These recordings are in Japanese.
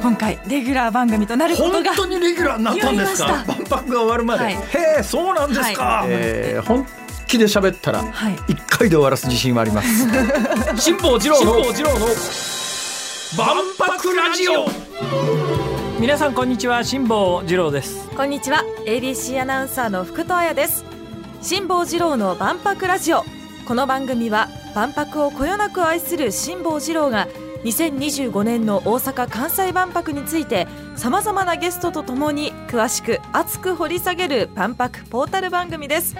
今回レギュラー番組となることが本当にレギュラーになったんですか？万博が終わるまで、はい。へえそうなんですか、はえー本気で喋ったらはい。一回で終わらす自信はあります。辛坊治郎の万博ラジオ。皆さんこんにちは辛坊治郎です。こんにちは ABC アナウンサーの福戸彩です。辛坊治郎の万博ラジオ。この番組は万博をこよなく愛する辛坊治郎が2025年の大阪・関西万博についてさまざまなゲストとともに詳しく熱く掘り下げる万博ポータル番組です。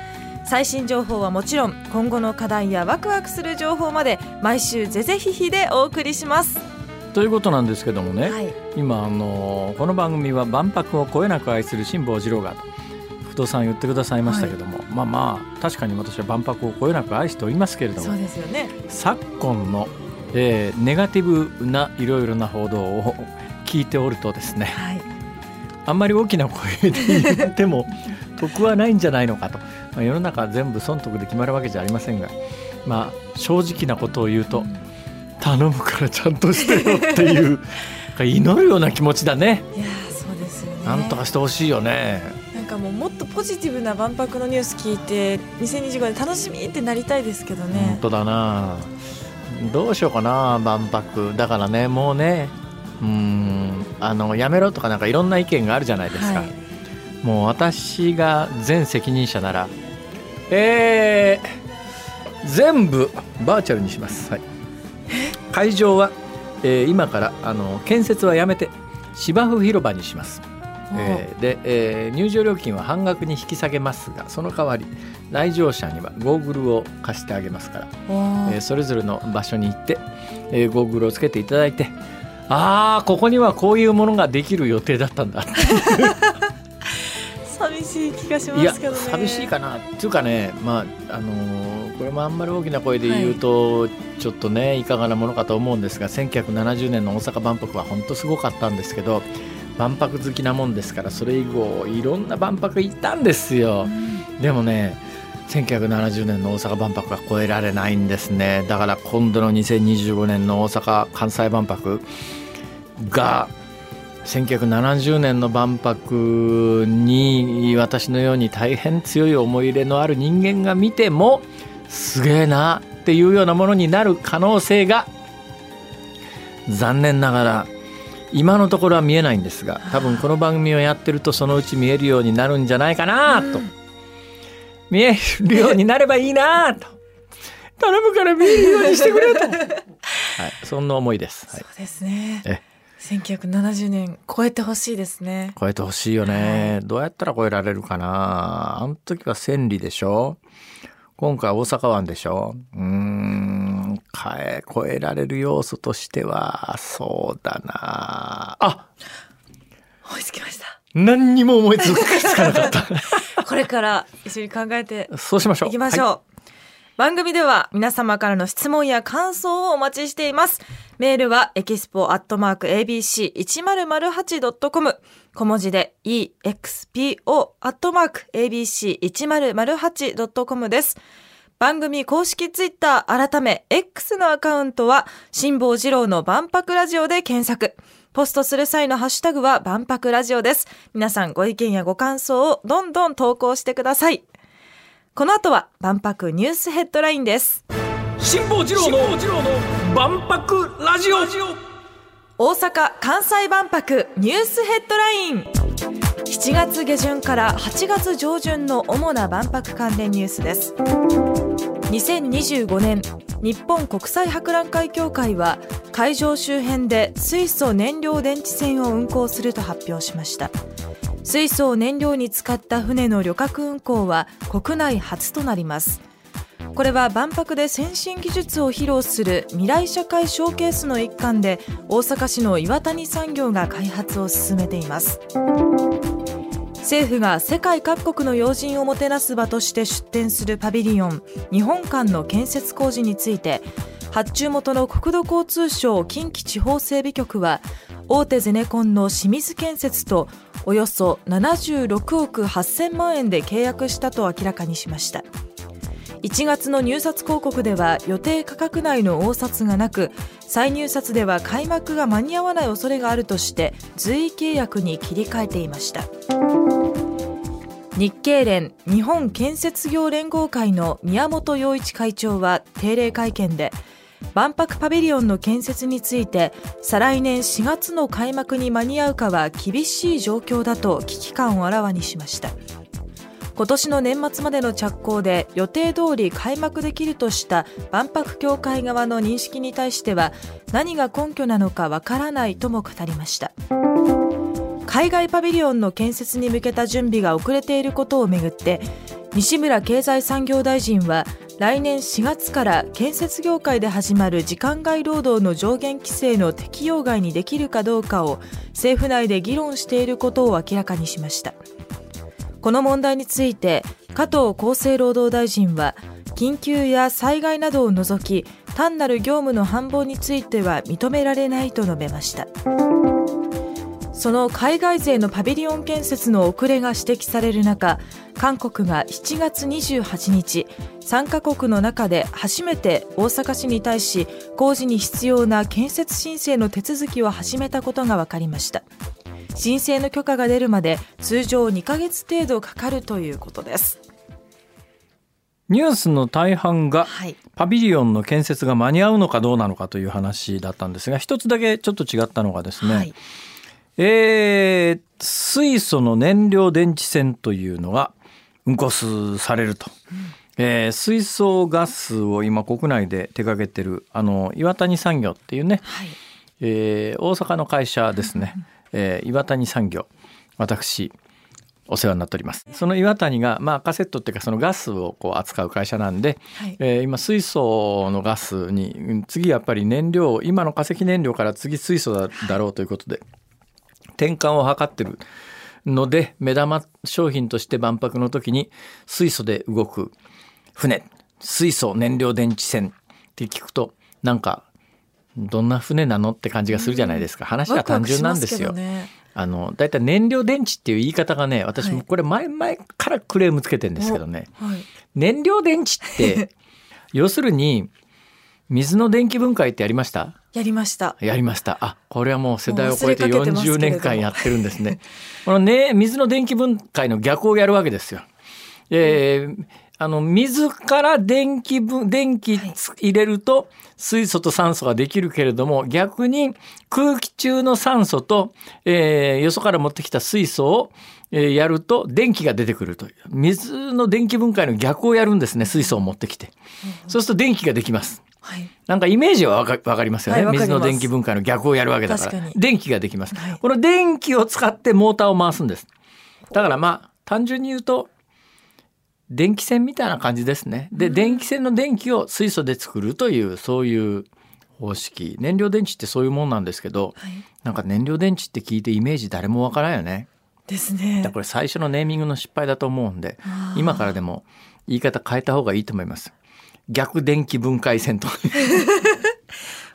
最新情報はもちろん今後の課題やワクワクする情報まで毎週ぜぜひひでお送りします。ということなんですけどもね、はい。今あのこの番組は万博をこよなく愛する辛坊治郎がと福藤さん言ってくださいましたけども、まあまあ確かに私は万博をこよなく愛しておりますけれどそうもですよね。昨今の、えーネガティブないろいろな報道を 聞いておるとですねはい。あんまり大きな声で言っても 得はないんじゃないのかと、まあ、世の中全部損得で決まるわけじゃありませんが、まあ、正直なことを言うと頼むからちゃんとしてよっていう 祈るような気持ちだね。いやーそうですよね。なんとかしてほしいよね。なんかもうもっとポジティブな万博のニュース聞いて2025年楽しみってなりたいですけど本ね。当だなどうしようかな万博。だからねもうねうんあのやめろとかなんかいろんな意見があるじゃないですか、はい。もう私が全責任者ならえー、全部バーチャルにします、はい、会場は、えー今からあの建設はやめて芝生広場にします、えーで、えー入場料金は半額に引き下げますがその代わり来場者にはゴーグルを貸してあげますから、えーそれぞれの場所に行って、えーゴーグルをつけていただいてああここにはこういうものができる予定だったんだ。寂しい気がしますけどね。寂しいかな。っていうかねまああのーこれもあんまり大きな声で言うと、ちょっとねいかがなものかと思うんですが1970年の大阪万博は本当すごかったんですけど万博好きなもんですからそれ以後いろんな万博行ったんですよ。でもね1970年の大阪万博は超えられないんですねだから今度の2025年の大阪・関西万博が1970年の万博に私のように大変強い思い入れのある人間が見てもすげえなっていうようなものになる可能性が残念ながら今のところは見えないんですが多分この番組をやってるとそのうち見えるようになるんじゃないかなと。見えるようになればいいなと。頼むから見えるようにしてくれと、はい、そんな思いです、はい。そうですね。え。1970年超えてほしいですね。超えてほしいよね、どうやったら超えられるかな。あの時は千里でしょ。今回大阪湾でしょ。うーんかえ超えられる要素としてはそうだなあ追いつきました。何にも思いつかなかった これから一緒に考えてそうしましょういきましょう。は番組では皆様からの質問や感想をお待ちしています。メールはエキスポアットマーク ABC1008.com 小文字で EXPO アットマーク ABC1008.com です。番組公式ツイッター改め X のアカウントは辛坊治郎の万博ラジオで検索。ポストする際のハッシュタグは万博ラジオです。皆さんご意見やご感想をどんどん投稿してください。この後は万博ニュースヘッドラインです。辛坊治郎の万博ラジオ大阪・関西万博ニュースヘッドライン7月下旬から8月上旬の主な万博関連ニュースです2025年日本国際博覧会協会は会場周辺で水素燃料電池船を運航すると発表しました。水素を燃料に使った船の旅客運航は国内初となります。これは万博で先進技術を披露する未来社会ショーケースの一環で大阪市の岩谷産業が開発を進めています。政府が世界各国の要人をもてなす場として出展するパビリオン日本館の建設工事について発注元の国土交通省近畿地方整備局は大手ゼネコンの清水建設とおよそ76億8000万円で契約したと明らかにしました。1月の入札広告では予定価格内の応札がなく再入札では開幕が間に合わない恐れがあるとして随意契約に切り替えていました。日経連日本建設業連合会の宮本洋一会長は定例会見で万博パビリオンの建設について再来年4月の開幕に間に合うかは厳しい状況だと危機感をあらわにしました。今年の年末までの着工で予定通り開幕できるとした万博協会側の認識に対しては何が根拠なのかわからないとも語りました。海外パビリオンの建設に向けた準備が遅れていることをめぐって西村経済産業大臣は来年4月から建設業界で始まる時間外労働の上限規制の適用外にできるかどうかを政府内で議論していることを明らかにしました。この問題について加藤厚生労働大臣は緊急や災害などを除き単なる業務の繁忙については認められないと述べました。その海外勢のパビリオン建設の遅れが指摘される中韓国が7月28日3カ国の中で初めて大阪市に対し工事に必要な建設申請の手続きを始めたことが分かりました。申請の許可が出るまで通常2ヶ月程度かかるということです。ニュースの大半がパビリオンの建設が間に合うのかどうなのかという話だったんですが一つだけちょっと違ったのがですね、はい。えー、水素の燃料電池船というのが運行されると。うん、えー、水素ガスを今国内で手掛けてるあの岩谷産業っていうね、はい、えー、大阪の会社ですね、えー、岩谷産業私お世話になっております。その岩谷が、まあ、カセットっていうかそのガスをこう扱う会社なんで、はい、えー、今水素のガスに次やっぱり燃料今の化石燃料から次水素だだろうということで転換を図ってるので目玉商品として万博の時に水素で動く船水素燃料電池船って聞くとなんかどんな船なのって感じがするじゃないですか、話は単純なんですよ。ね、あのだいたい燃料電池っていう言い方がね私もこれ前々からクレームつけてるんですけどね、はい、燃料電池って 要するに水の電気分解ってやりました？やりました。やりました。あこれはもう世代を超えて40年間やってるんですね。このね水の電気分解の逆をやるわけですよ。えー、あの水から電気分電気入れると水素と酸素ができるけれども逆に空気中の酸素と、えー、よそから持ってきた水素をえやると電気が出てくるという。水の電気分解の逆をやるんですね水素を持ってきて、そうすると電気ができます。はい、なんかイメージはわかかりますよね、はい、水の電気分解の逆をやるわけだから。電気ができます、はい、この電気を使ってモーターを回すんです。だからまあ単純に言うと電気線みたいな感じですね。で、うん、電気線の電気を水素で作るというそういう方式。燃料電池ってそういうもんなんですけど、はい、なんか燃料電池って聞いてイメージ誰もわからんよね。ですね。これ最初のネーミングの失敗だと思うんで今からでも言い方変えた方がいいと思います。逆電気分解線と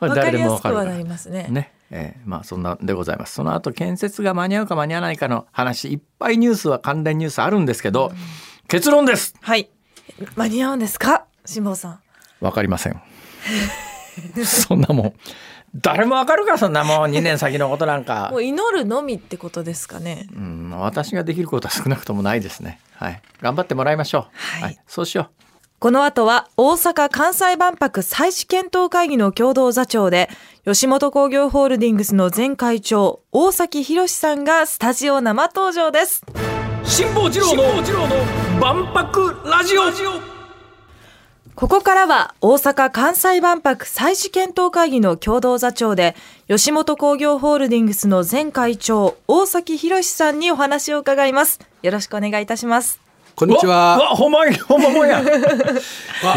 誰でもわかるなりますね。ね。えー、まあそんなでございます。その後建設が間に合うか間に合わないかの話。いっぱいニュースは関連ニュースあるんですけど、うん、結論です。はい。間に合うんですか？辛坊さん。わかりません。そんなもん。誰もわかるかそんなもん。2年先のことなんか。もう祈るのみってことですかね。うん私ができることは少なくともないですね。はい。頑張ってもらいましょう、はい、はい、そうしよう。この後は大阪・関西万博再試検討会議の共同座長で吉本興業ホールディングスの前会長大崎博さんがスタジオ生登場です辛坊治郎の万博ラジオここからは大阪・関西万博再試検討会議の共同座長で吉本興業ホールディングスの前会長大崎博さんにお話を伺いますよろしくお願いいたしますこんにちは。わ、ほんま、ほんまもんや。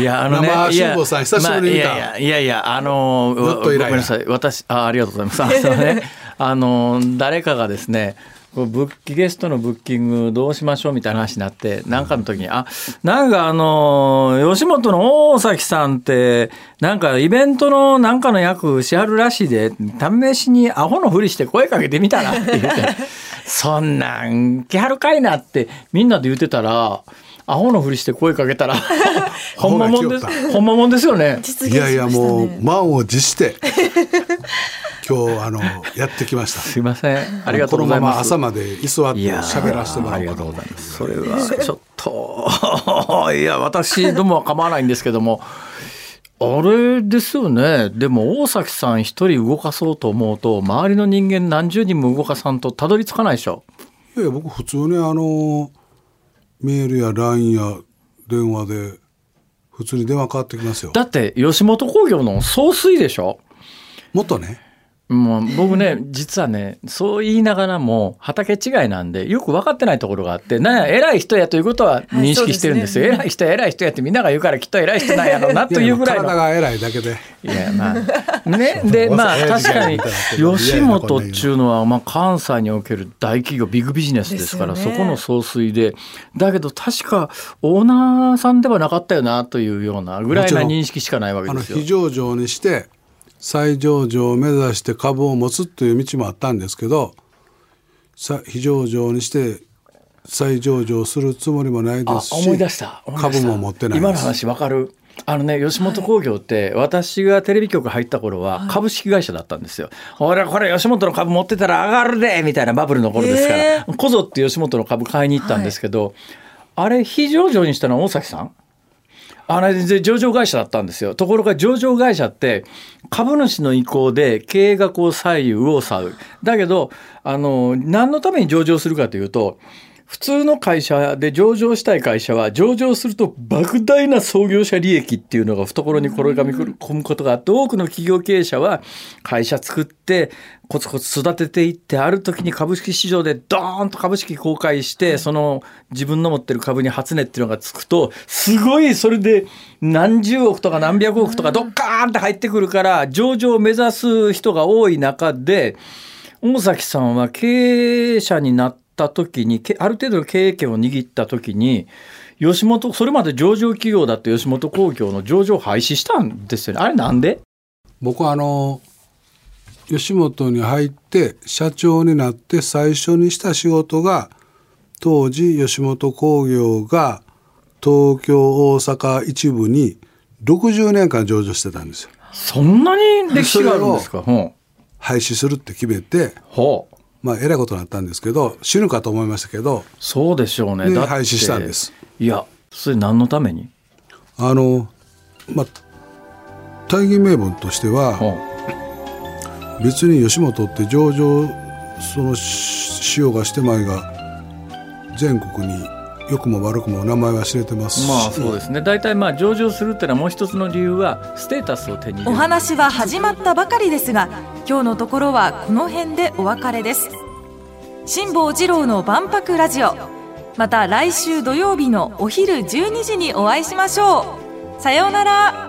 いや、あのね、生辛坊さん、久しぶりに見た。いやいや、いやあのー、ごめんなさい、私、あ、ありがとうございます。あのね、あのー、誰かがですね。ブッキゲストのブッキングどうしましょうみたいな話になって何かの時にあなんかあの吉本の大崎さんってなんかイベントのなんかの役しはるらしいで試しにアホのふりして声かけてみたらって言って そんなん来はるかいなってみんなで言ってたらアホのふりして声かけたら ほんまもんですほんまもんですよね。いやいやもう満を持して 今日あのやってきました。すいません。ありがとうございます。まま朝まで居座って喋らせてもらありがとうございます。それはちょっといや私どもは構わないんですけども。あれですよね。でも大崎さん一人動かそうと思うと周りの人間何十人も動かさんとたどり着かないでしょ。いや僕普通にあのメールや LINE や電話で普通に電話かかってきますよ。だって吉本興業の総帥でしょ。もっとね。もう僕ね 実はねそう言いながらも畑違いなんでよく分かってないところがあってなんや偉い人やということは認識してるんですよ、はいすね、偉い人や偉い人やってみんなが言うからきっと偉い人なんやろうなというぐらいの。体が偉いだけで。いやまあね でまあ確かに吉本っちゅうのはまあ関西における大企業ビッグビジネスですから、ね、そこの総帥でだけど確かオーナーさんではなかったよなというようなぐらいな認識しかないわけですよ。非上場にして再上場を目指して株を持つという道もあったんですけど非上場にして再上場するつもりもないですし思い出した。株も持ってない今の話わかる。あのね吉本興業って私がテレビ局入った頃は株式会社だったんですよ。俺これ吉本の株持ってたら上がるでみたいなバブルの頃ですから、こぞって吉本の株買いに行ったんですけど、あれ非上場にしたのは大崎さん？あれで上場会社だったんですよ。ところが上場会社って株主の意向で経営がこう左右を左右。だけど、あの、何のために上場するかというと、普通の会社で上場したい会社は上場すると莫大な創業者利益っていうのが懐に転がみ込むことがあって多くの企業経営者は会社作ってコツコツ育てていってある時に株式市場でドーンと株式公開してその自分の持ってる株に初値っていうのがつくとすごいそれで何十億とか何百億とかドッカーンって入ってくるから上場を目指す人が多い中で大崎さんは経営者になってった時にある程度の経営権を握った時に吉本それまで上場企業だって吉本興業の上場廃止したんですよね。あれなんで？僕はあの吉本に入って社長になって最初にした仕事が当時吉本興業が東京大阪一部に60年間上場してたんですよ。そんなに歴史があるんですか？廃止するって決めて、まあ、えらいことになったんですけど死ぬかと思いましたけどそうでしょうね。ね廃止したんです。いやそれ何のために？あのまあ大義名分としては、別に吉本って上場そのしようがしてまいが全国に良くも悪くも名前は知れてますまあそうですね。大体まあ上場するっていうのはもう一つの理由はステータスを手に入れる。お話は始まったばかりですが今日のところはこの辺でお別れです。辛坊治郎の万博ラジオ。また来週土曜日のお昼12時にお会いしましょう。さようなら。